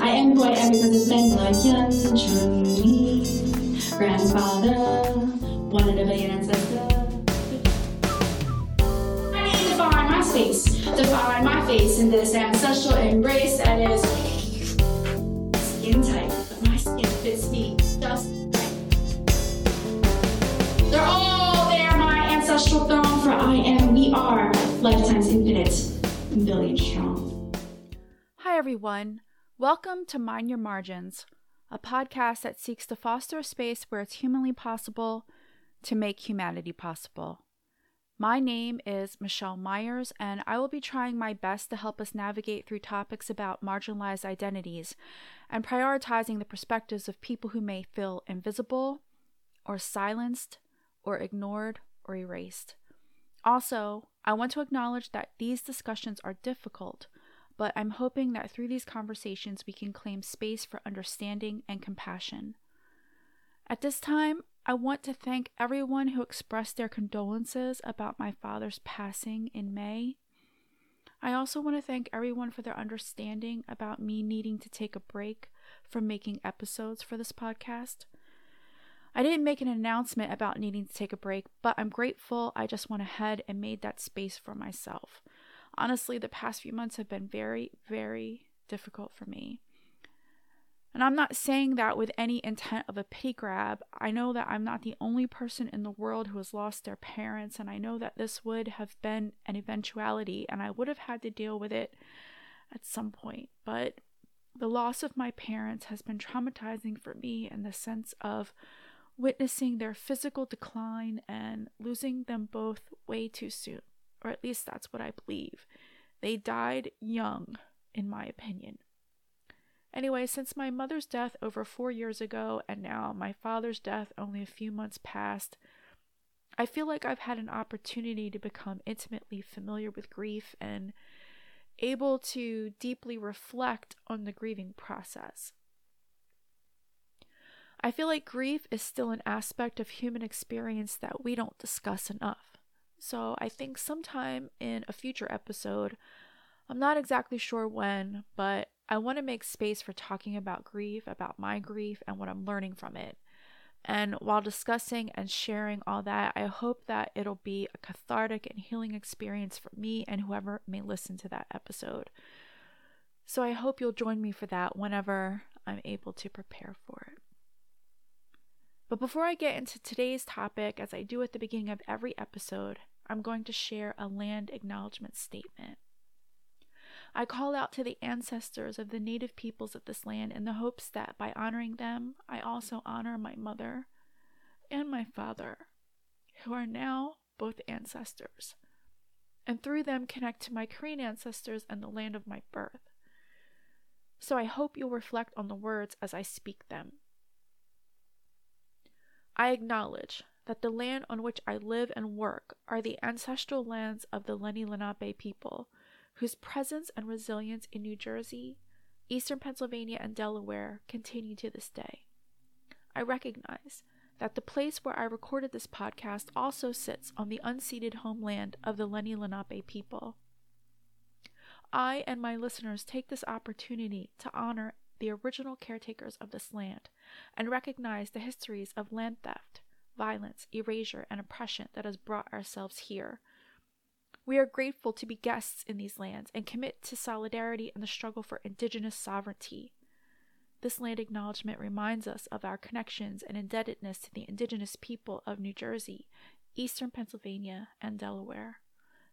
I am who I am because it's been like Lee, grandfather, one in a billion ancestor. I need to define my space, define my face in this ancestral embrace that is skin tight, but my skin fits me just right. They're all there, my ancestral throne, for I am, we are, lifetimes infinite, billion strong. Hi, everyone. Welcome to Mind Your Margins, a podcast that seeks to foster a space where it's humanly possible to make humanity possible. My name is Michelle Myers, and I will be trying my best to help us navigate through topics about marginalized identities and prioritizing the perspectives of people who may feel invisible, or silenced, or ignored, or erased. Also, I want to acknowledge that these discussions are difficult, but I'm hoping that through these conversations we can claim space for understanding and compassion. At this time, I want to thank everyone who expressed their condolences about my father's passing in May. I also want to thank everyone for their understanding about me needing to take a break from making episodes for this podcast. I didn't make an announcement about needing to take a break, but I'm grateful I just went ahead and made that space for myself. Honestly, the past few months have been very, very difficult for me. And I'm not saying that with any intent of a pity grab. I know that I'm not the only person in the world who has lost their parents, and I know that this would have been an eventuality, and I would have had to deal with it at some point. But the loss of my parents has been traumatizing for me in the sense of witnessing their physical decline and losing them both way too soon, or at least that's what I believe. They died young, in my opinion. Anyway, since my mother's death over four years ago and now my father's death only a few months past, I feel like I've had an opportunity to become intimately familiar with grief and able to deeply reflect on the grieving process. I feel like grief is still an aspect of human experience that we don't discuss enough. So I think sometime in a future episode, I'm not exactly sure when, but I want to make space for talking about grief, about my grief, and what I'm learning from it. And while discussing and sharing all that, I hope that it'll be a cathartic and healing experience for me and whoever may listen to that episode. So I hope you'll join me for that whenever I'm able to prepare for it. But before I get into today's topic, as I do at the beginning of every episode, I'm going to share a land acknowledgement statement. I call out to the ancestors of the native peoples of this land in the hopes that by honoring them, I also honor my mother and my father, who are now both ancestors, and through them connect to my Korean ancestors and the land of my birth. So I hope you'll reflect on the words as I speak them. I acknowledge that the land on which I live and work are the ancestral lands of the Lenni Lenape people whose presence and resilience in New Jersey, eastern Pennsylvania, and Delaware continue to this day. I recognize that the place where I recorded this podcast also sits on the unceded homeland of the Lenni Lenape people. I and my listeners take this opportunity to honor the original caretakers of this land and recognize the histories of land theft, violence, erasure, and oppression that has brought ourselves here we are grateful to be guests in these lands and commit to solidarity and the struggle for indigenous sovereignty. This land acknowledgement reminds us of our connections and indebtedness to the indigenous people of New Jersey, eastern Pennsylvania, and Delaware.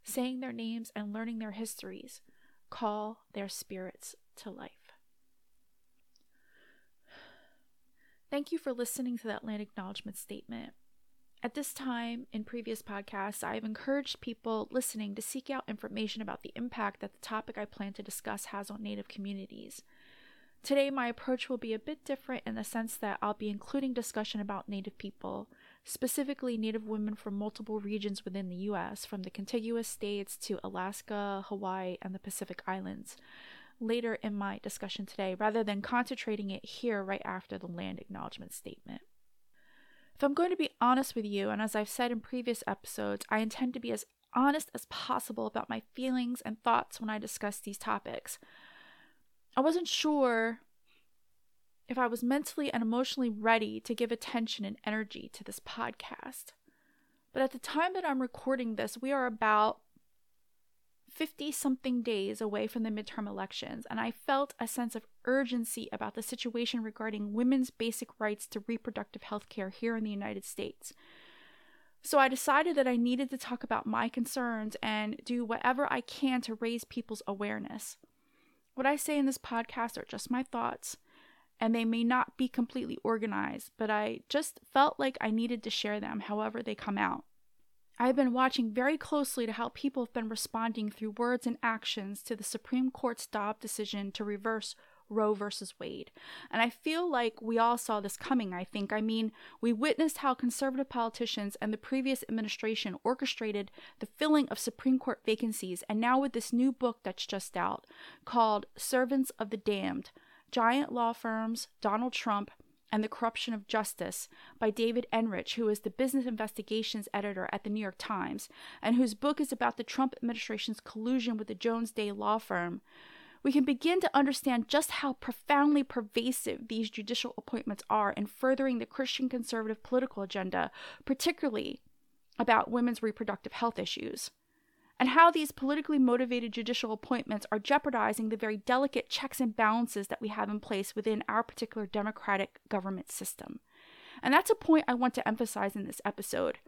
Saying their names and learning their histories call their spirits to life. Thank you for listening to that land acknowledgement statement. At this time, in previous podcasts, I have encouraged people listening to seek out information about the impact that the topic I plan to discuss has on Native communities. Today, my approach will be a bit different in the sense that I'll be including discussion about Native people, specifically Native women from multiple regions within the U.S., from the contiguous states to Alaska, Hawaii, and the Pacific Islands, later in my discussion today, rather than concentrating it here right after the land acknowledgement statement. If I'm going to be honest with you, and as I've said in previous episodes, I intend to be as honest as possible about my feelings and thoughts when I discuss these topics. I wasn't sure if I was mentally and emotionally ready to give attention and energy to this podcast. But at the time that I'm recording this, we are about 50 something days away from the midterm elections, and I felt a sense of urgency about the situation regarding women's basic rights to reproductive health care here in the United States. So I decided that I needed to talk about my concerns and do whatever I can to raise people's awareness. What I say in this podcast are just my thoughts, and they may not be completely organized, but I just felt like I needed to share them however they come out. I have been watching very closely to how people have been responding through words and actions to the Supreme Court's Dobbs decision to reverse Roe versus Wade. And I feel like we all saw this coming, I think. I mean, we witnessed how conservative politicians and the previous administration orchestrated the filling of Supreme Court vacancies, and now with this new book that's just out called Servants of the Damned Giant Law Firms, Donald Trump, and the Corruption of Justice by David Enrich, who is the business investigations editor at the New York Times, and whose book is about the Trump administration's collusion with the Jones Day law firm, we can begin to understand just how profoundly pervasive these judicial appointments are in furthering the Christian conservative political agenda, particularly about women's reproductive health issues, and how these politically motivated judicial appointments are jeopardizing the very delicate checks and balances that we have in place within our particular democratic government system. And that's a point I want to emphasize in this episode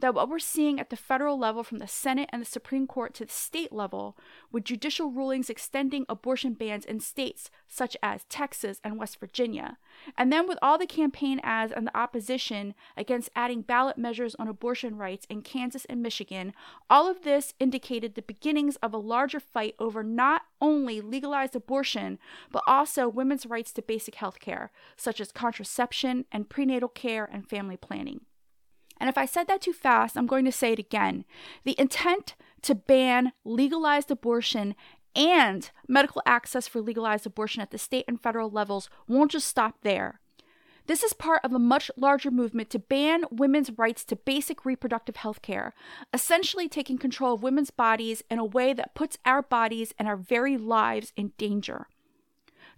that what we're seeing at the federal level from the Senate and the Supreme Court to the state level, with judicial rulings extending abortion bans in states such as Texas and West Virginia, and then with all the campaign ads and the opposition against adding ballot measures on abortion rights in Kansas and Michigan, all of this indicated the beginnings of a larger fight over not only legalized abortion, but also women's rights to basic health care, such as contraception and prenatal care and family planning. And if I said that too fast, I'm going to say it again. The intent to ban legalized abortion and medical access for legalized abortion at the state and federal levels won't just stop there. This is part of a much larger movement to ban women's rights to basic reproductive health care, essentially taking control of women's bodies in a way that puts our bodies and our very lives in danger.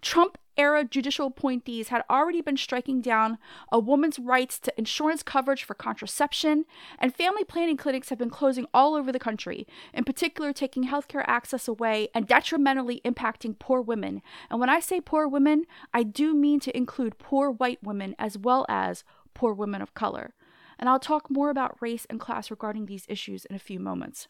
Trump era judicial appointees had already been striking down a woman's rights to insurance coverage for contraception, and family planning clinics have been closing all over the country, in particular, taking healthcare access away and detrimentally impacting poor women. And when I say poor women, I do mean to include poor white women as well as poor women of color. And I'll talk more about race and class regarding these issues in a few moments.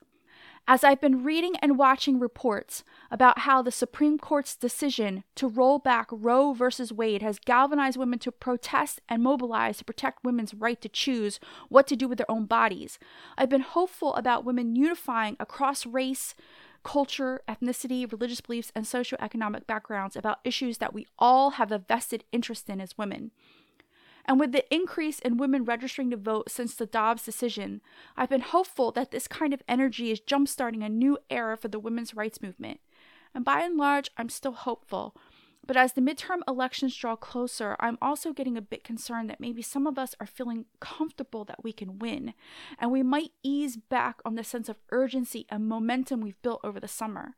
As I've been reading and watching reports about how the Supreme Court's decision to roll back Roe v. Wade has galvanized women to protest and mobilize to protect women's right to choose what to do with their own bodies, I've been hopeful about women unifying across race, culture, ethnicity, religious beliefs, and socioeconomic backgrounds about issues that we all have a vested interest in as women. And with the increase in women registering to vote since the Dobbs decision, I've been hopeful that this kind of energy is jumpstarting a new era for the women's rights movement. And by and large, I'm still hopeful. But as the midterm elections draw closer, I'm also getting a bit concerned that maybe some of us are feeling comfortable that we can win, and we might ease back on the sense of urgency and momentum we've built over the summer.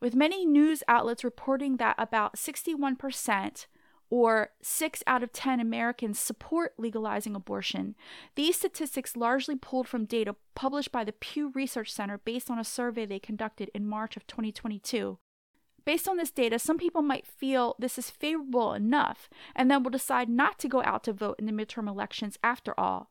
With many news outlets reporting that about 61% or 6 out of 10 Americans support legalizing abortion. These statistics largely pulled from data published by the Pew Research Center based on a survey they conducted in March of 2022. Based on this data, some people might feel this is favorable enough and then will decide not to go out to vote in the midterm elections after all.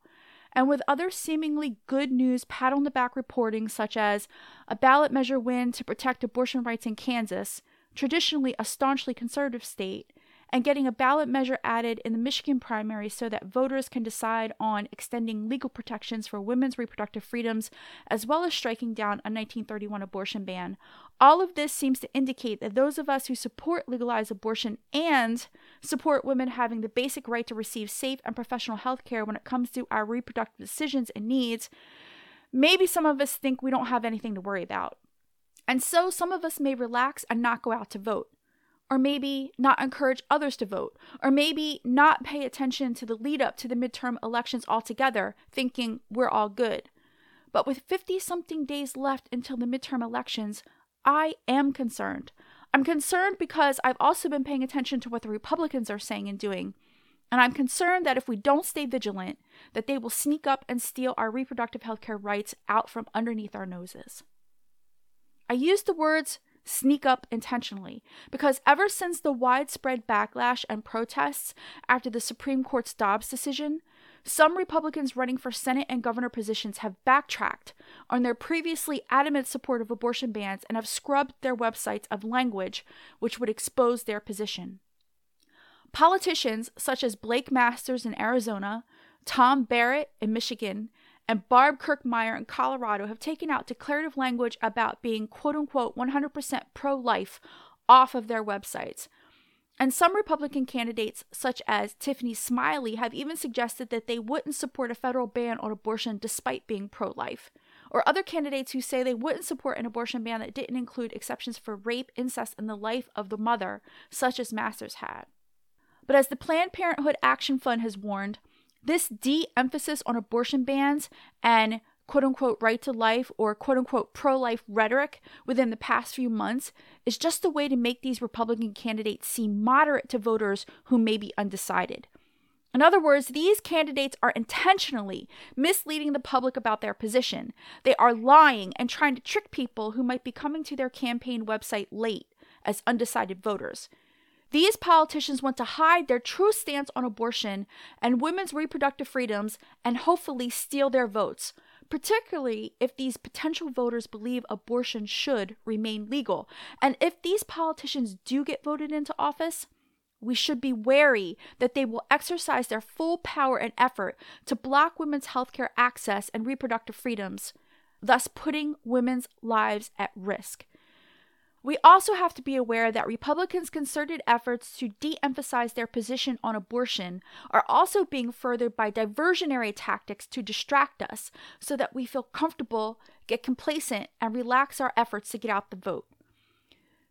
And with other seemingly good news pat on the back reporting, such as a ballot measure win to protect abortion rights in Kansas, traditionally a staunchly conservative state, and getting a ballot measure added in the Michigan primary so that voters can decide on extending legal protections for women's reproductive freedoms, as well as striking down a 1931 abortion ban. All of this seems to indicate that those of us who support legalized abortion and support women having the basic right to receive safe and professional health care when it comes to our reproductive decisions and needs, maybe some of us think we don't have anything to worry about. And so some of us may relax and not go out to vote or maybe not encourage others to vote, or maybe not pay attention to the lead up to the midterm elections altogether, thinking we're all good. But with 50 something days left until the midterm elections, I am concerned. I'm concerned because I've also been paying attention to what the Republicans are saying and doing. And I'm concerned that if we don't stay vigilant, that they will sneak up and steal our reproductive health care rights out from underneath our noses. I use the words sneak up intentionally because ever since the widespread backlash and protests after the Supreme Court's Dobbs decision, some Republicans running for Senate and governor positions have backtracked on their previously adamant support of abortion bans and have scrubbed their websites of language which would expose their position. Politicians such as Blake Masters in Arizona, Tom Barrett in Michigan, and Barb Kirkmeyer in Colorado have taken out declarative language about being quote unquote 100% pro life off of their websites. And some Republican candidates, such as Tiffany Smiley, have even suggested that they wouldn't support a federal ban on abortion despite being pro life. Or other candidates who say they wouldn't support an abortion ban that didn't include exceptions for rape, incest, and the life of the mother, such as Masters had. But as the Planned Parenthood Action Fund has warned, this de emphasis on abortion bans and quote unquote right to life or quote unquote pro life rhetoric within the past few months is just a way to make these Republican candidates seem moderate to voters who may be undecided. In other words, these candidates are intentionally misleading the public about their position. They are lying and trying to trick people who might be coming to their campaign website late as undecided voters. These politicians want to hide their true stance on abortion and women's reproductive freedoms and hopefully steal their votes, particularly if these potential voters believe abortion should remain legal. And if these politicians do get voted into office, we should be wary that they will exercise their full power and effort to block women's healthcare access and reproductive freedoms, thus putting women's lives at risk. We also have to be aware that Republicans' concerted efforts to de emphasize their position on abortion are also being furthered by diversionary tactics to distract us so that we feel comfortable, get complacent, and relax our efforts to get out the vote.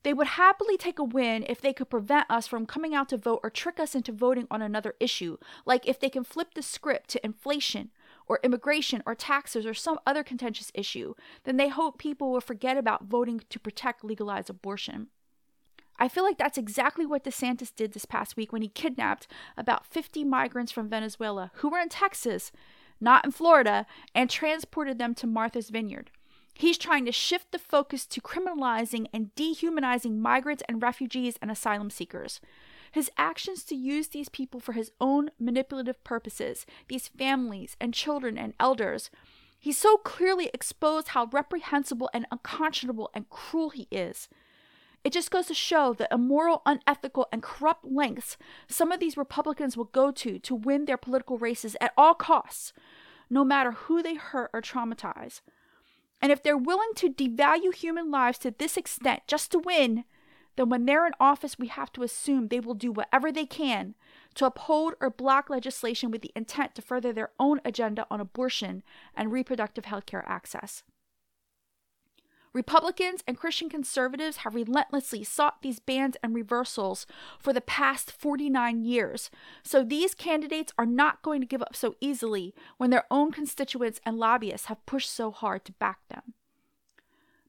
They would happily take a win if they could prevent us from coming out to vote or trick us into voting on another issue, like if they can flip the script to inflation or immigration or taxes or some other contentious issue, then they hope people will forget about voting to protect legalized abortion. I feel like that's exactly what DeSantis did this past week when he kidnapped about 50 migrants from Venezuela who were in Texas, not in Florida, and transported them to Martha's Vineyard. He's trying to shift the focus to criminalizing and dehumanizing migrants and refugees and asylum seekers. His actions to use these people for his own manipulative purposes, these families and children and elders, he so clearly exposed how reprehensible and unconscionable and cruel he is. It just goes to show the immoral, unethical, and corrupt lengths some of these Republicans will go to to win their political races at all costs, no matter who they hurt or traumatize. And if they're willing to devalue human lives to this extent just to win, then when they're in office, we have to assume they will do whatever they can to uphold or block legislation with the intent to further their own agenda on abortion and reproductive health care access. Republicans and Christian conservatives have relentlessly sought these bans and reversals for the past 49 years, so these candidates are not going to give up so easily when their own constituents and lobbyists have pushed so hard to back them.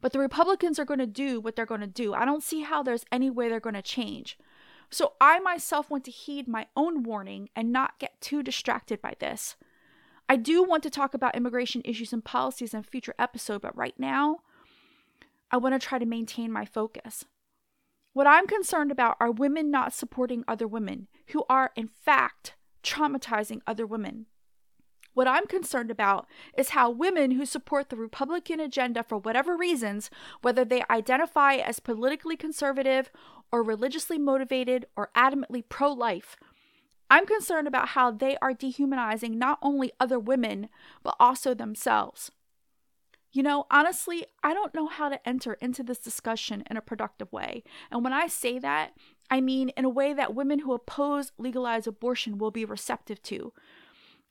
But the Republicans are going to do what they're going to do. I don't see how there's any way they're going to change. So I myself want to heed my own warning and not get too distracted by this. I do want to talk about immigration issues and policies in a future episode, but right now, I want to try to maintain my focus. What I'm concerned about are women not supporting other women who are, in fact, traumatizing other women. What I'm concerned about is how women who support the Republican agenda for whatever reasons, whether they identify as politically conservative or religiously motivated or adamantly pro life, I'm concerned about how they are dehumanizing not only other women, but also themselves. You know, honestly, I don't know how to enter into this discussion in a productive way. And when I say that, I mean in a way that women who oppose legalized abortion will be receptive to.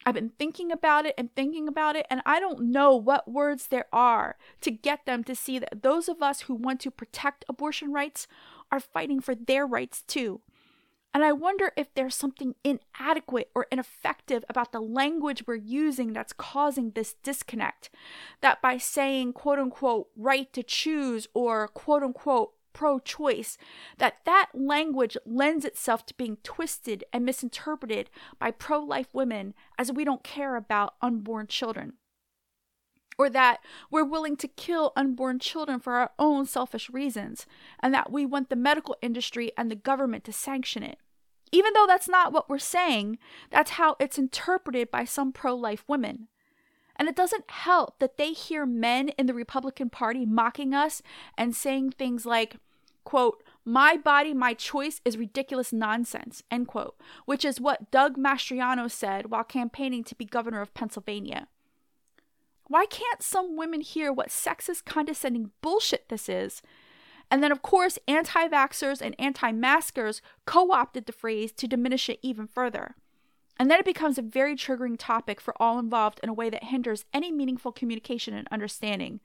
I've been thinking about it and thinking about it, and I don't know what words there are to get them to see that those of us who want to protect abortion rights are fighting for their rights too. And I wonder if there's something inadequate or ineffective about the language we're using that's causing this disconnect. That by saying, quote unquote, right to choose or quote unquote, pro choice that that language lends itself to being twisted and misinterpreted by pro life women as we don't care about unborn children. Or that we're willing to kill unborn children for our own selfish reasons, and that we want the medical industry and the government to sanction it. Even though that's not what we're saying, that's how it's interpreted by some pro life women. And it doesn't help that they hear men in the Republican Party mocking us and saying things like, quote, my body, my choice is ridiculous nonsense, end quote, which is what Doug Mastriano said while campaigning to be governor of Pennsylvania. Why can't some women hear what sexist, condescending bullshit this is? And then, of course, anti vaxxers and anti maskers co opted the phrase to diminish it even further. And then it becomes a very triggering topic for all involved in a way that hinders any meaningful communication and understanding.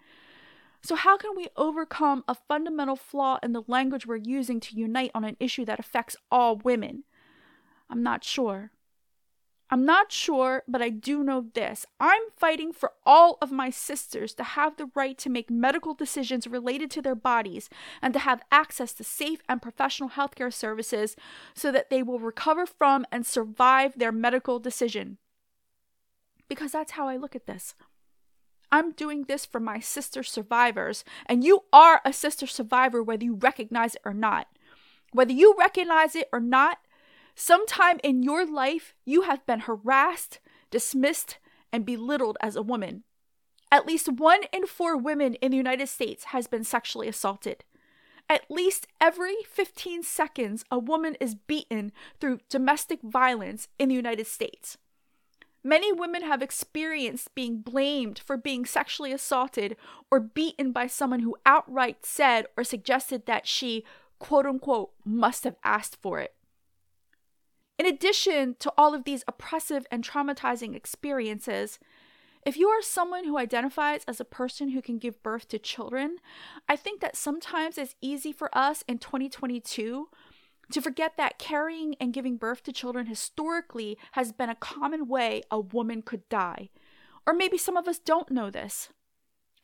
So, how can we overcome a fundamental flaw in the language we're using to unite on an issue that affects all women? I'm not sure. I'm not sure, but I do know this. I'm fighting for all of my sisters to have the right to make medical decisions related to their bodies and to have access to safe and professional healthcare services so that they will recover from and survive their medical decision. Because that's how I look at this. I'm doing this for my sister survivors, and you are a sister survivor whether you recognize it or not. Whether you recognize it or not, Sometime in your life, you have been harassed, dismissed, and belittled as a woman. At least one in four women in the United States has been sexually assaulted. At least every 15 seconds, a woman is beaten through domestic violence in the United States. Many women have experienced being blamed for being sexually assaulted or beaten by someone who outright said or suggested that she, quote unquote, must have asked for it. In addition to all of these oppressive and traumatizing experiences, if you are someone who identifies as a person who can give birth to children, I think that sometimes it's easy for us in 2022 to forget that carrying and giving birth to children historically has been a common way a woman could die. Or maybe some of us don't know this.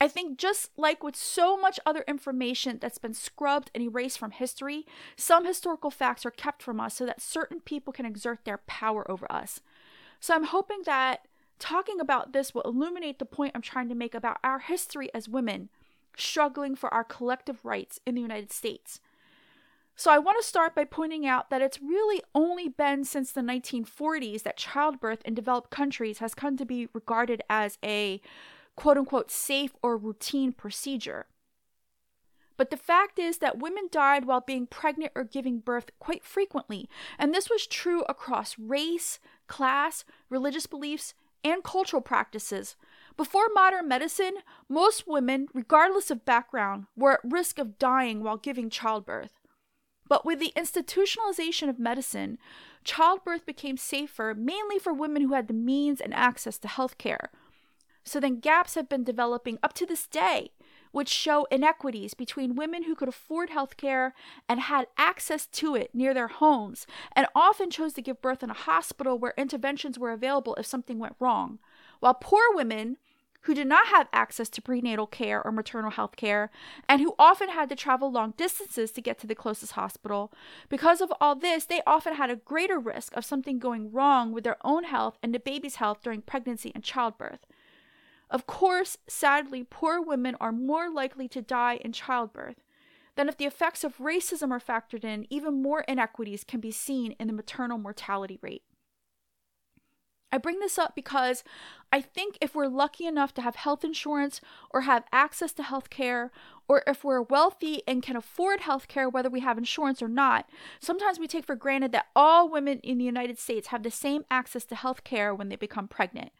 I think just like with so much other information that's been scrubbed and erased from history, some historical facts are kept from us so that certain people can exert their power over us. So I'm hoping that talking about this will illuminate the point I'm trying to make about our history as women struggling for our collective rights in the United States. So I want to start by pointing out that it's really only been since the 1940s that childbirth in developed countries has come to be regarded as a quote unquote safe or routine procedure. But the fact is that women died while being pregnant or giving birth quite frequently, and this was true across race, class, religious beliefs, and cultural practices. Before modern medicine, most women, regardless of background, were at risk of dying while giving childbirth. But with the institutionalization of medicine, childbirth became safer mainly for women who had the means and access to health care, so then gaps have been developing up to this day, which show inequities between women who could afford health care and had access to it near their homes, and often chose to give birth in a hospital where interventions were available if something went wrong, while poor women who did not have access to prenatal care or maternal health care, and who often had to travel long distances to get to the closest hospital. Because of all this, they often had a greater risk of something going wrong with their own health and the baby's health during pregnancy and childbirth. Of course, sadly, poor women are more likely to die in childbirth. Then, if the effects of racism are factored in, even more inequities can be seen in the maternal mortality rate. I bring this up because I think if we're lucky enough to have health insurance or have access to health care, or if we're wealthy and can afford health care whether we have insurance or not, sometimes we take for granted that all women in the United States have the same access to health care when they become pregnant.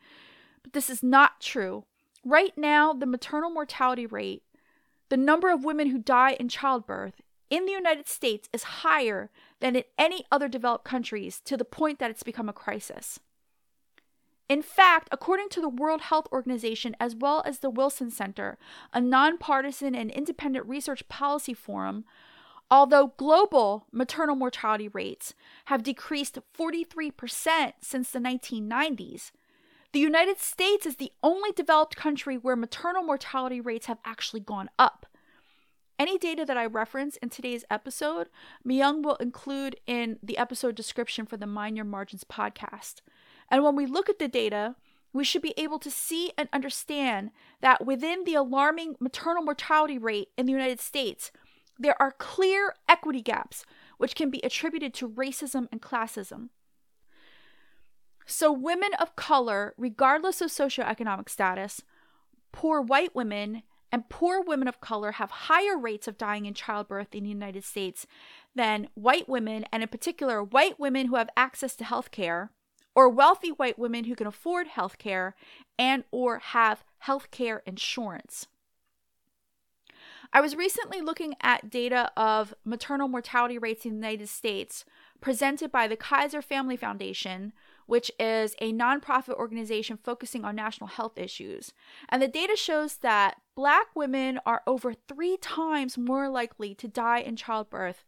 But this is not true. Right now, the maternal mortality rate, the number of women who die in childbirth in the United States is higher than in any other developed countries to the point that it's become a crisis. In fact, according to the World Health Organization as well as the Wilson Center, a nonpartisan and independent research policy forum, although global maternal mortality rates have decreased 43% since the 1990s, the United States is the only developed country where maternal mortality rates have actually gone up. Any data that I reference in today's episode, Myung will include in the episode description for the Mind Your Margins podcast. And when we look at the data, we should be able to see and understand that within the alarming maternal mortality rate in the United States, there are clear equity gaps which can be attributed to racism and classism. So, women of color, regardless of socioeconomic status, poor white women, and poor women of color have higher rates of dying in childbirth in the United States than white women, and in particular, white women who have access to health care, or wealthy white women who can afford health care and or have health care insurance. I was recently looking at data of maternal mortality rates in the United States presented by the Kaiser Family Foundation, which is a nonprofit organization focusing on national health issues. And the data shows that black women are over three times more likely to die in childbirth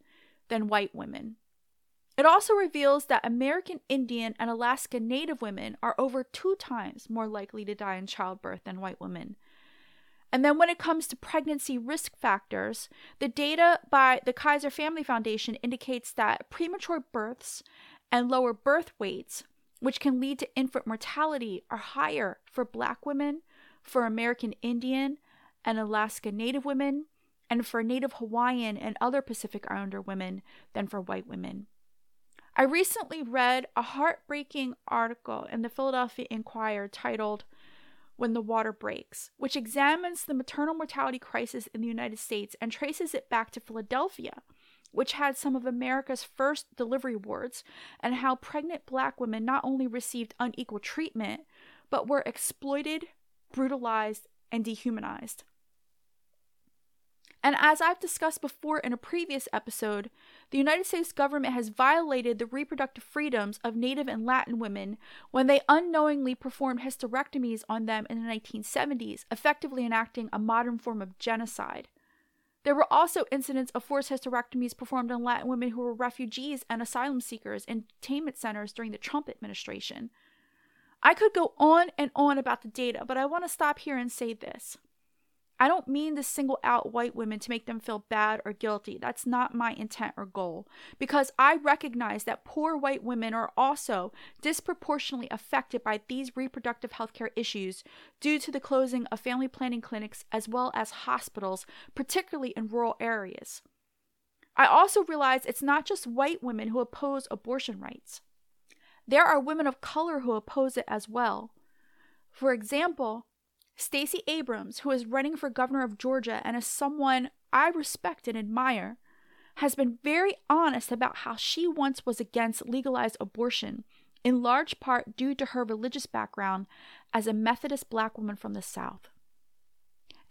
than white women. It also reveals that American Indian and Alaska Native women are over two times more likely to die in childbirth than white women. And then when it comes to pregnancy risk factors, the data by the Kaiser Family Foundation indicates that premature births and lower birth weights which can lead to infant mortality, are higher for Black women, for American Indian and Alaska Native women, and for Native Hawaiian and other Pacific Islander women than for white women. I recently read a heartbreaking article in the Philadelphia Inquirer titled When the Water Breaks, which examines the maternal mortality crisis in the United States and traces it back to Philadelphia which had some of America's first delivery wards, and how pregnant black women not only received unequal treatment, but were exploited, brutalized, and dehumanized. And as I've discussed before in a previous episode, the United States government has violated the reproductive freedoms of Native and Latin women when they unknowingly performed hysterectomies on them in the 1970s, effectively enacting a modern form of genocide. There were also incidents of forced hysterectomies performed on Latin women who were refugees and asylum seekers in detainment centers during the Trump administration. I could go on and on about the data, but I want to stop here and say this. I don't mean to single out white women to make them feel bad or guilty. That's not my intent or goal. Because I recognize that poor white women are also disproportionately affected by these reproductive healthcare issues due to the closing of family planning clinics as well as hospitals, particularly in rural areas. I also realize it's not just white women who oppose abortion rights. There are women of color who oppose it as well. For example, Stacey Abrams, who is running for governor of Georgia and is someone I respect and admire, has been very honest about how she once was against legalized abortion, in large part due to her religious background as a Methodist black woman from the South.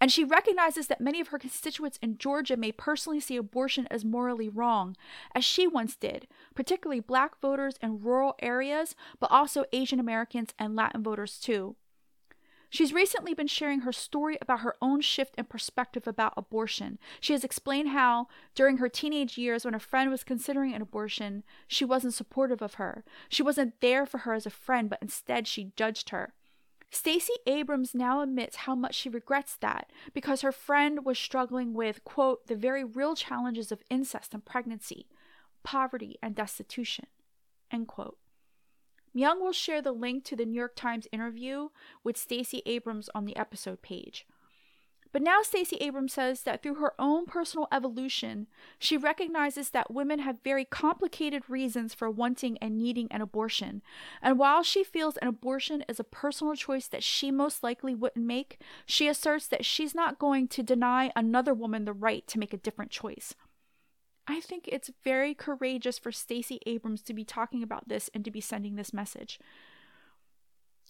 And she recognizes that many of her constituents in Georgia may personally see abortion as morally wrong, as she once did, particularly black voters in rural areas, but also Asian Americans and Latin voters too. She's recently been sharing her story about her own shift in perspective about abortion. She has explained how, during her teenage years, when a friend was considering an abortion, she wasn't supportive of her. She wasn't there for her as a friend, but instead she judged her. Stacey Abrams now admits how much she regrets that because her friend was struggling with, quote, the very real challenges of incest and pregnancy, poverty, and destitution, end quote. Myung will share the link to the New York Times interview with Stacey Abrams on the episode page. But now Stacey Abrams says that through her own personal evolution, she recognizes that women have very complicated reasons for wanting and needing an abortion. And while she feels an abortion is a personal choice that she most likely wouldn't make, she asserts that she's not going to deny another woman the right to make a different choice. I think it's very courageous for Stacey Abrams to be talking about this and to be sending this message.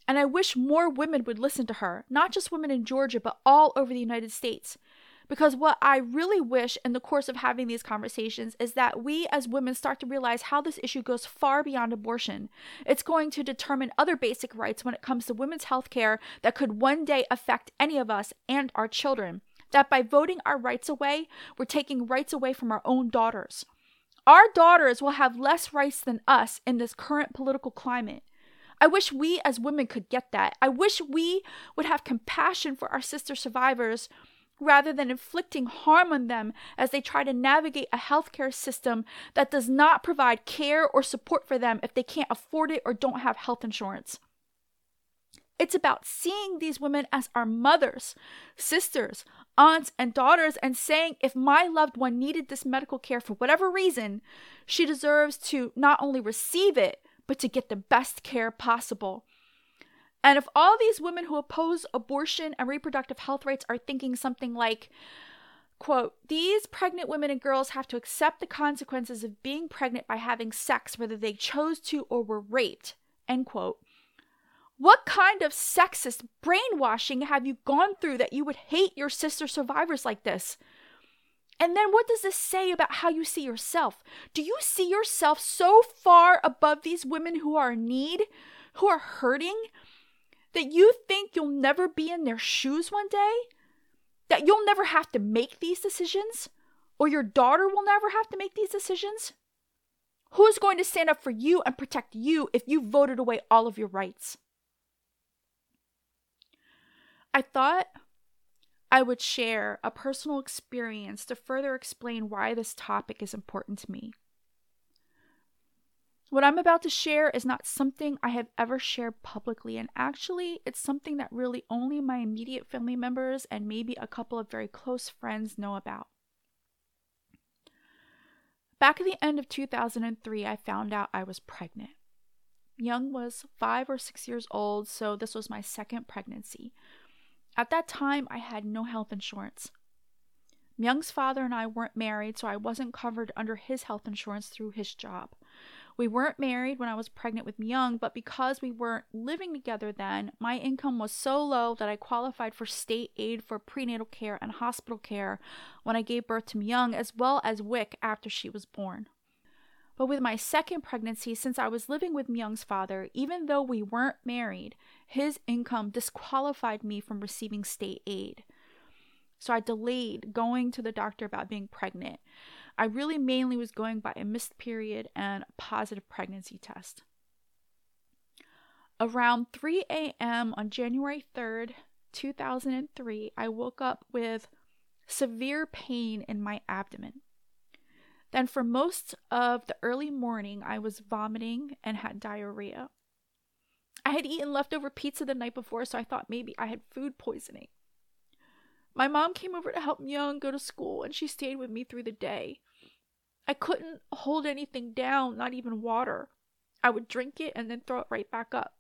And I wish more women would listen to her, not just women in Georgia, but all over the United States. Because what I really wish in the course of having these conversations is that we as women start to realize how this issue goes far beyond abortion. It's going to determine other basic rights when it comes to women's health care that could one day affect any of us and our children that by voting our rights away, we're taking rights away from our own daughters. Our daughters will have less rights than us in this current political climate. I wish we as women could get that. I wish we would have compassion for our sister survivors rather than inflicting harm on them as they try to navigate a healthcare system that does not provide care or support for them if they can't afford it or don't have health insurance. It's about seeing these women as our mothers, sisters, aunts, and daughters and saying if my loved one needed this medical care for whatever reason, she deserves to not only receive it, but to get the best care possible. And if all these women who oppose abortion and reproductive health rights are thinking something like, quote, these pregnant women and girls have to accept the consequences of being pregnant by having sex, whether they chose to or were raped, end quote. What kind of sexist brainwashing have you gone through that you would hate your sister survivors like this? And then what does this say about how you see yourself? Do you see yourself so far above these women who are in need, who are hurting, that you think you'll never be in their shoes one day? That you'll never have to make these decisions? Or your daughter will never have to make these decisions? Who's going to stand up for you and protect you if you voted away all of your rights? I thought I would share a personal experience to further explain why this topic is important to me. What I'm about to share is not something I have ever shared publicly, and actually, it's something that really only my immediate family members and maybe a couple of very close friends know about. Back at the end of 2003, I found out I was pregnant. Myung was five or six years old, so this was my second pregnancy. At that time, I had no health insurance. Myung's father and I weren't married, so I wasn't covered under his health insurance through his job. We weren't married when I was pregnant with Myung, but because we weren't living together then, my income was so low that I qualified for state aid for prenatal care and hospital care when I gave birth to Myung, as well as WIC after she was born. But with my second pregnancy, since I was living with Myung's father, even though we weren't married, his income disqualified me from receiving state aid. So I delayed going to the doctor about being pregnant. I really mainly was going by a missed period and a positive pregnancy test. Around 3 a.m. on January 3rd, 2003, I woke up with severe pain in my abdomen. Then, for most of the early morning, I was vomiting and had diarrhea. I had eaten leftover pizza the night before, so I thought maybe I had food poisoning. My mom came over to help Myung go to school, and she stayed with me through the day. I couldn't hold anything down, not even water. I would drink it and then throw it right back up.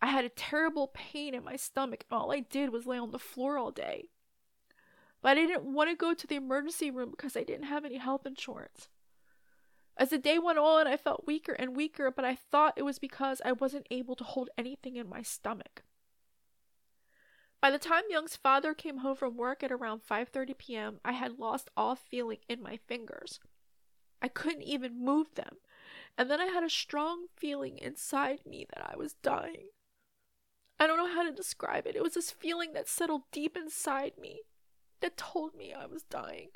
I had a terrible pain in my stomach, and all I did was lay on the floor all day. But I didn't want to go to the emergency room because I didn't have any health insurance. As the day went on, I felt weaker and weaker, but I thought it was because I wasn't able to hold anything in my stomach. By the time Myung's father came home from work at around 5:30 p.m., I had lost all feeling in my fingers. I couldn't even move them. And then I had a strong feeling inside me that I was dying. I don't know how to describe it. It was this feeling that settled deep inside me that told me I was dying.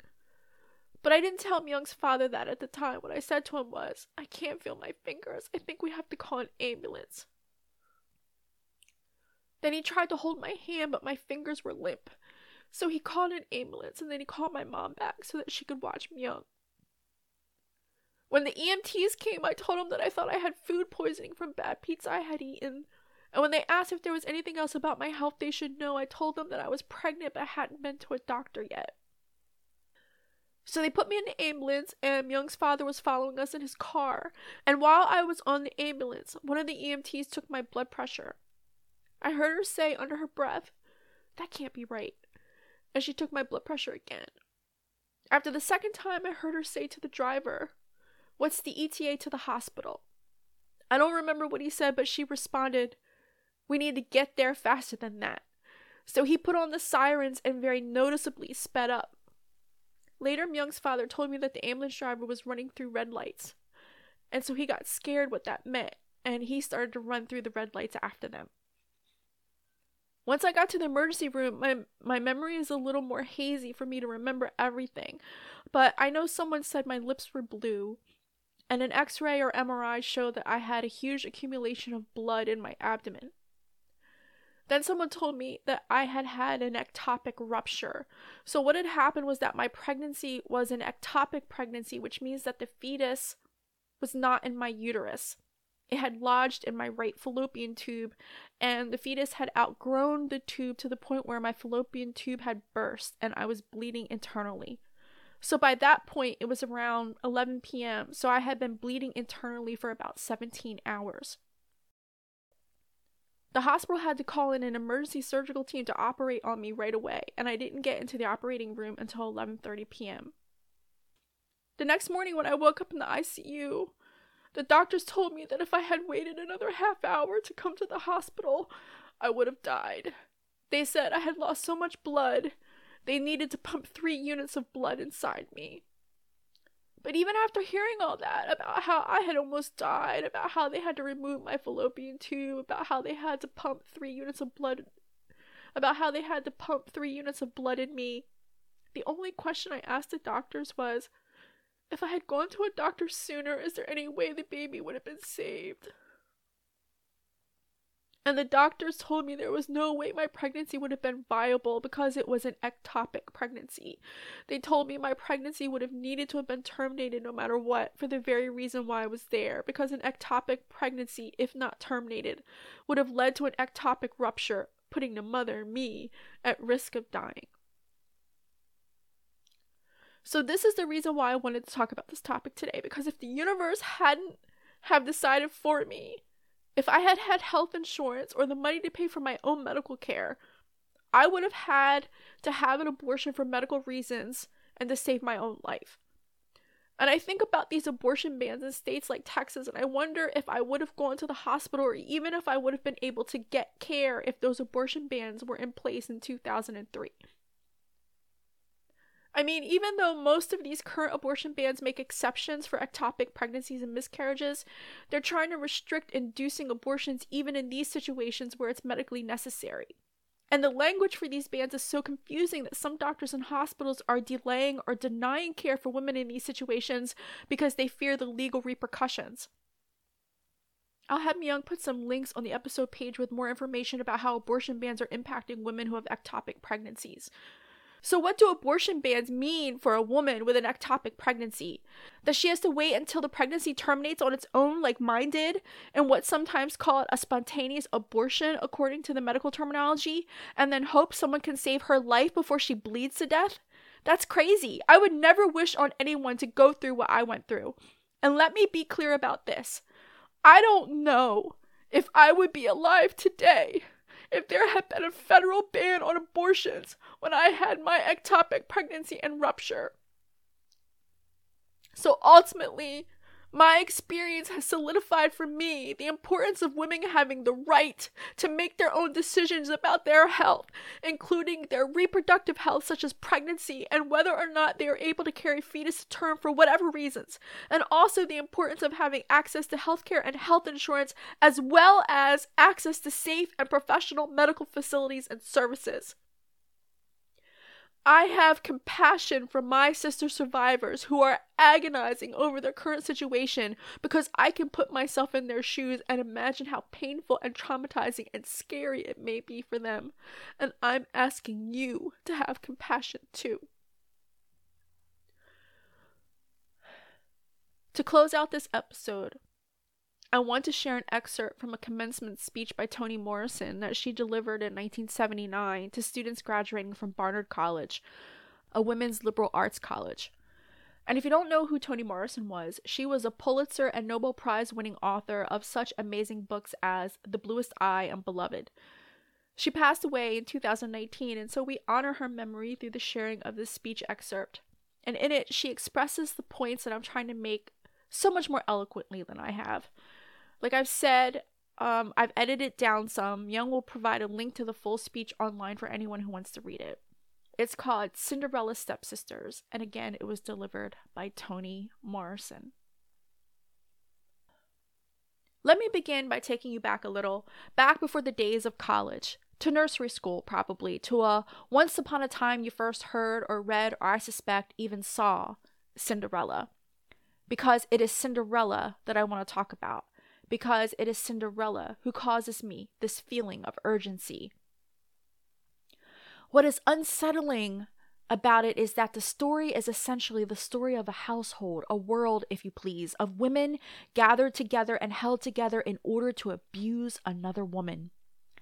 But I didn't tell Myung's father that at the time. What I said to him was, I can't feel my fingers. I think we have to call an ambulance. Then he tried to hold my hand, but my fingers were limp. So he called an ambulance and then he called my mom back so that she could watch Myung. When the EMTs came, I told them that I thought I had food poisoning from bad pizza I had eaten. And when they asked if there was anything else about my health they should know, I told them that I was pregnant but hadn't been to a doctor yet. So they put me in the ambulance, and Myung's father was following us in his car. And while I was on the ambulance, one of the EMTs took my blood pressure. I heard her say under her breath, That can't be right. And she took my blood pressure again. After the second time, I heard her say to the driver, What's the ETA to the hospital? I don't remember what he said, but she responded, We need to get there faster than that. So he put on the sirens and very noticeably sped up. Later, Myung's father told me that the ambulance driver was running through red lights. And so he got scared what that meant, and he started to run through the red lights after them. Once I got to the emergency room, my my memory is a little more hazy for me to remember everything. But I know someone said my lips were blue, and an x-ray or MRI showed that I had a huge accumulation of blood in my abdomen. Then someone told me that I had had an ectopic rupture. So, what had happened was that my pregnancy was an ectopic pregnancy, which means that the fetus was not in my uterus. It had lodged in my right fallopian tube, and the fetus had outgrown the tube to the point where my fallopian tube had burst and I was bleeding internally. So by that point, it was around 11 p.m., so I had been bleeding internally for about 17 hours. The hospital had to call in an emergency surgical team to operate on me right away, and I didn't get into the operating room until 11:30 p.m. The next morning when I woke up in the ICU, the doctors told me that if I had waited another half hour to come to the hospital, I would have died. They said I had lost so much blood, they needed to pump 3 units of blood inside me. But even after hearing all that about how I had almost died, about how they had to remove my fallopian tube, about how they had to pump three units of blood, about how they had to pump three units of blood in me, the only question I asked the doctors was if I had gone to a doctor sooner, is there any way the baby would have been saved? And the doctors told me there was no way my pregnancy would have been viable because it was an ectopic pregnancy. They told me my pregnancy would have needed to have been terminated no matter what for the very reason why I was there, because an ectopic pregnancy, if not terminated, would have led to an ectopic rupture, putting the mother, me, at risk of dying. So this is the reason why I wanted to talk about this topic today because if the universe hadn't have decided for me if I had had health insurance or the money to pay for my own medical care, I would have had to have an abortion for medical reasons and to save my own life. And I think about these abortion bans in states like Texas, and I wonder if I would have gone to the hospital or even if I would have been able to get care if those abortion bans were in place in 2003. I mean, even though most of these current abortion bans make exceptions for ectopic pregnancies and miscarriages, they're trying to restrict inducing abortions even in these situations where it's medically necessary. And the language for these bans is so confusing that some doctors and hospitals are delaying or denying care for women in these situations because they fear the legal repercussions. I'll have Myung put some links on the episode page with more information about how abortion bans are impacting women who have ectopic pregnancies. So, what do abortion bans mean for a woman with an ectopic pregnancy? That she has to wait until the pregnancy terminates on its own, like mine did, and what's sometimes called a spontaneous abortion, according to the medical terminology, and then hope someone can save her life before she bleeds to death? That's crazy. I would never wish on anyone to go through what I went through. And let me be clear about this I don't know if I would be alive today if there had been a federal ban on abortions when I had my ectopic pregnancy and rupture. So ultimately, my experience has solidified for me the importance of women having the right to make their own decisions about their health, including their reproductive health, such as pregnancy, and whether or not they are able to carry fetus to term for whatever reasons, and also the importance of having access to healthcare and health insurance, as well as access to safe and professional medical facilities and services. I have compassion for my sister survivors who are agonizing over their current situation because I can put myself in their shoes and imagine how painful and traumatizing and scary it may be for them. And I'm asking you to have compassion too. To close out this episode, I want to share an excerpt from a commencement speech by Toni Morrison that she delivered in 1979 to students graduating from Barnard College, a women's liberal arts college. And if you don't know who Toni Morrison was, she was a Pulitzer and Nobel Prize winning author of such amazing books as The Bluest Eye and Beloved. She passed away in 2019, and so we honor her memory through the sharing of this speech excerpt. And in it, she expresses the points that I'm trying to make so much more eloquently than I have. Like I've said, um, I've edited it down some. Myung will provide a link to the full speech online for anyone who wants to read it. It's called Cinderella Stepsisters, and again, it was delivered by Toni Morrison. Let me begin by taking you back a little, back before the days of college, to nursery school, probably, to a once upon a time you first heard or read, or I suspect even saw Cinderella. Because it is Cinderella that I want to talk about because it is Cinderella who causes me this feeling of urgency. What is unsettling about it is that the story is essentially the story of a household, a world, if you please, of women gathered together and held together in order to abuse another woman.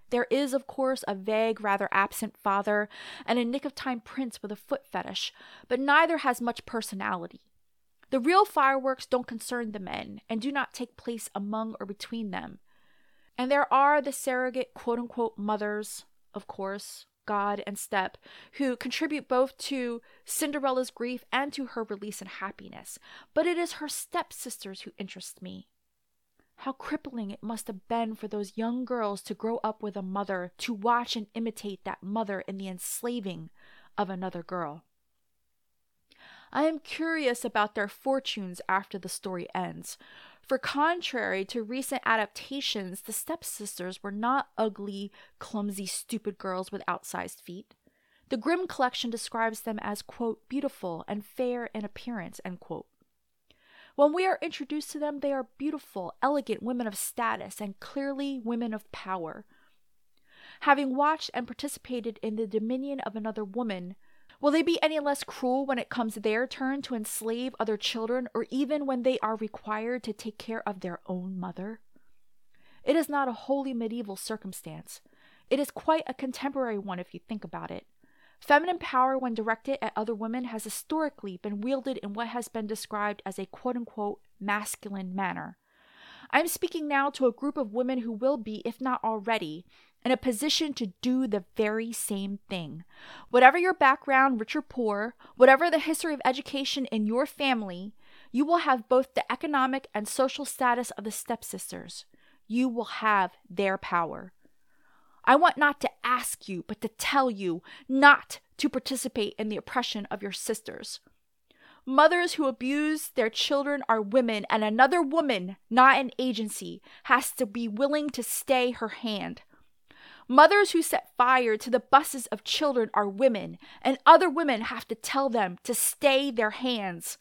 There is, of course, a vague, rather absent father and a nick of time prince with a foot fetish, but neither has much personality. The real fireworks don't concern the men and do not take place among or between them. And there are the surrogate quote unquote mothers, of course, God and Step, who contribute both to Cinderella's grief and to her release and happiness. But it is her stepsisters who interest me. How crippling it must have been for those young girls to grow up with a mother, to watch and imitate that mother in the enslaving of another girl. I am curious about their fortunes after the story ends. For contrary to recent adaptations, the stepsisters were not ugly, clumsy, stupid girls with outsized feet. The Grimm collection describes them as, quote, beautiful and fair in appearance, end quote. When we are introduced to them, they are beautiful, elegant women of status and clearly women of power. Having watched and participated in the dominion of another woman, Will they be any less cruel when it comes their turn to enslave other children, or even when they are required to take care of their own mother? It is not a wholly medieval circumstance. It is quite a contemporary one if you think about it. Feminine power, when directed at other women, has historically been wielded in what has been described as a quote unquote masculine manner. I am speaking now to a group of women who will be, if not already, in a position to do the very same thing. Whatever your background, rich or poor, whatever the history of education in your family, you will have both the economic and social status of the stepsisters. You will have their power. I want not to ask you, but to tell you not to participate in the oppression of your sisters. Mothers who abuse their children are women, and another woman, not an agency, has to be willing to stay her hand. Mothers who set fire to the buses of children are women, and other women have to tell them to stay their hands.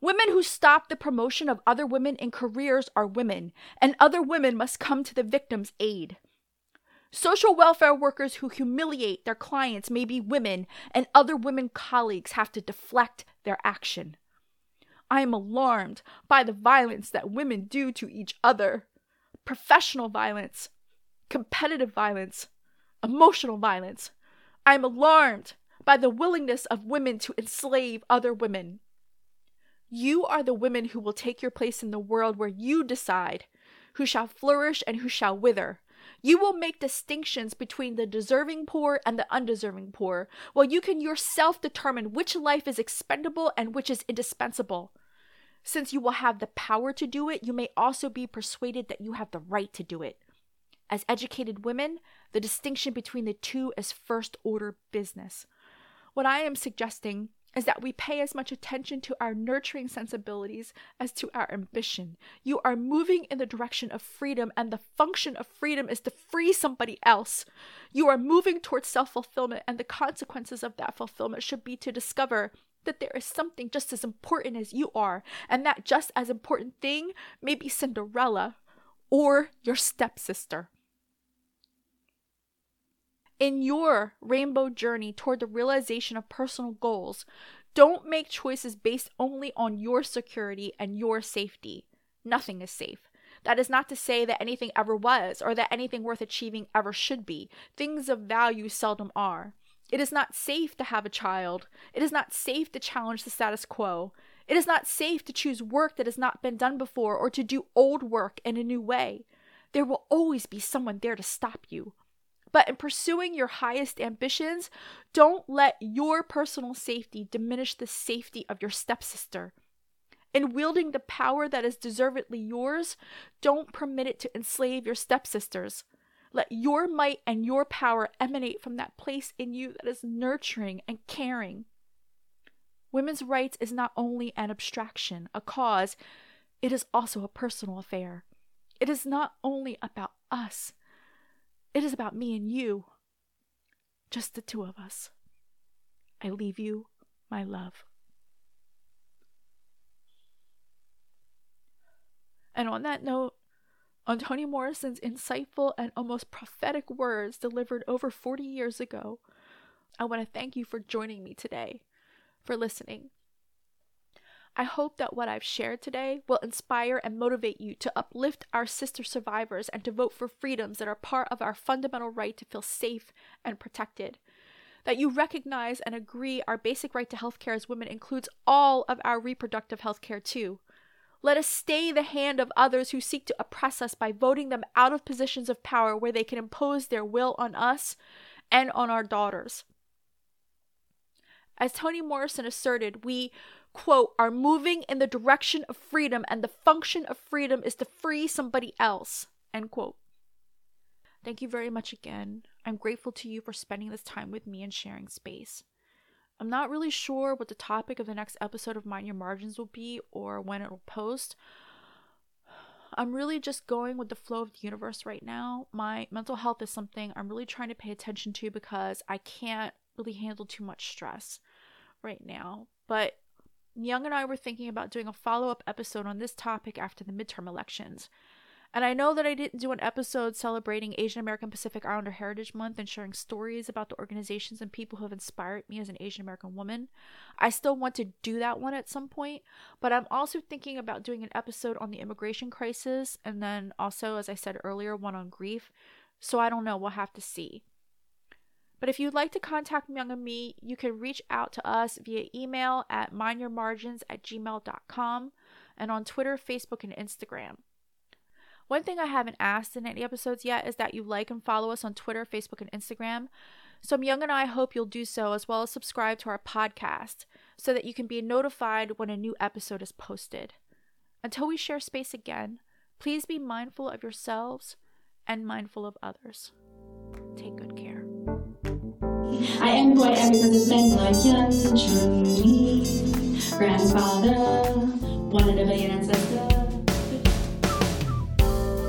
Women who stop the promotion of other women in careers are women, and other women must come to the victim's aid. Social welfare workers who humiliate their clients may be women, and other women colleagues have to deflect their action. I am alarmed by the violence that women do to each other professional violence, competitive violence, emotional violence. I am alarmed by the willingness of women to enslave other women. You are the women who will take your place in the world where you decide who shall flourish and who shall wither. You will make distinctions between the deserving poor and the undeserving poor, while you can yourself determine which life is expendable and which is indispensable. Since you will have the power to do it, you may also be persuaded that you have the right to do it. As educated women, the distinction between the two is first order business. What I am suggesting is that we pay as much attention to our nurturing sensibilities as to our ambition. You are moving in the direction of freedom, and the function of freedom is to free somebody else. You are moving towards self fulfillment, and the consequences of that fulfillment should be to discover that there is something just as important as you are, and that just as important thing may be Cinderella or your stepsister in your rainbow journey toward the realization of personal goals, don't make choices based only on your security and your safety. Nothing is safe. That is not to say that anything ever was or that anything worth achieving ever should be. Things of value seldom are. It is not safe to have a child. It is not safe to challenge the status quo. It is not safe to choose work that has not been done before or to do old work in a new way. There will always be someone there to stop you. But in pursuing your highest ambitions, don't let your personal safety diminish the safety of your stepsister. In wielding the power that is deservedly yours, don't permit it to enslave your stepsisters. Let your might and your power emanate from that place in you that is nurturing and caring. Women's rights is not only an abstraction, a cause, it is also a personal affair. It is not only about us, it is about me and you. Just the two of us. I leave you my love. And on that note, on Toni Morrison's insightful and almost prophetic words delivered over 40 years ago, I want to thank you for joining me today, for listening. I hope that what I've shared today will inspire and motivate you to uplift our sister survivors and to vote for freedoms that are part of our fundamental right to feel safe and protected. That you recognize and agree our basic right to healthcare as women includes all of our reproductive healthcare too. Let us stay the hand of others who seek to oppress us by voting them out of positions of power where they can impose their will on us and on our daughters. As Toni Morrison asserted, we quote, are moving in the direction of freedom, and the function of freedom is to free somebody else, end quote. Thank you very much again. I'm grateful to you for spending this time with me and sharing space. I'm not really sure what the topic of the next episode of Mind Your Margins will be or when it will post. I'm really just going with the flow of the universe right now. My mental health is something I'm really trying to pay attention to because I can't really handle too much stress right now. But Myung and I were thinking about doing a follow up episode on this topic after the midterm elections. And I know that I didn't do an episode celebrating Asian American Pacific Islander Heritage Month and sharing stories about the organizations and people who have inspired me as an Asian American woman. I still want to do that one at some point, but I'm also thinking about doing an episode on the immigration crisis and then also, as I said earlier, one on grief. So I don't know, we'll have to see. But if you'd like to contact Myung and me, you can reach out to us via email at mindyourmargins at gmail.com and on Twitter, Facebook, and Instagram. One thing I haven't asked in any episodes yet is that you like and follow us on Twitter, Facebook, and Instagram. So Myung and I hope you'll do so as well as subscribe to our podcast so that you can be notified when a new episode is posted. Until we share space again, please be mindful of yourselves and mindful of others. Take good care. I am who I am because it's men like Chun Lee, grandfather, one in a billion ancestor.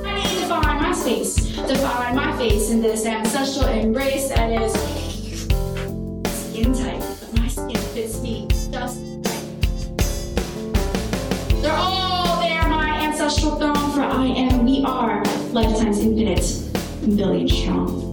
I need to find my space, to find my face in this ancestral embrace that is skin tight, but my skin fits me just right. They're all there, my ancestral throne, for I am, we are, lifetimes infinite, billion strong.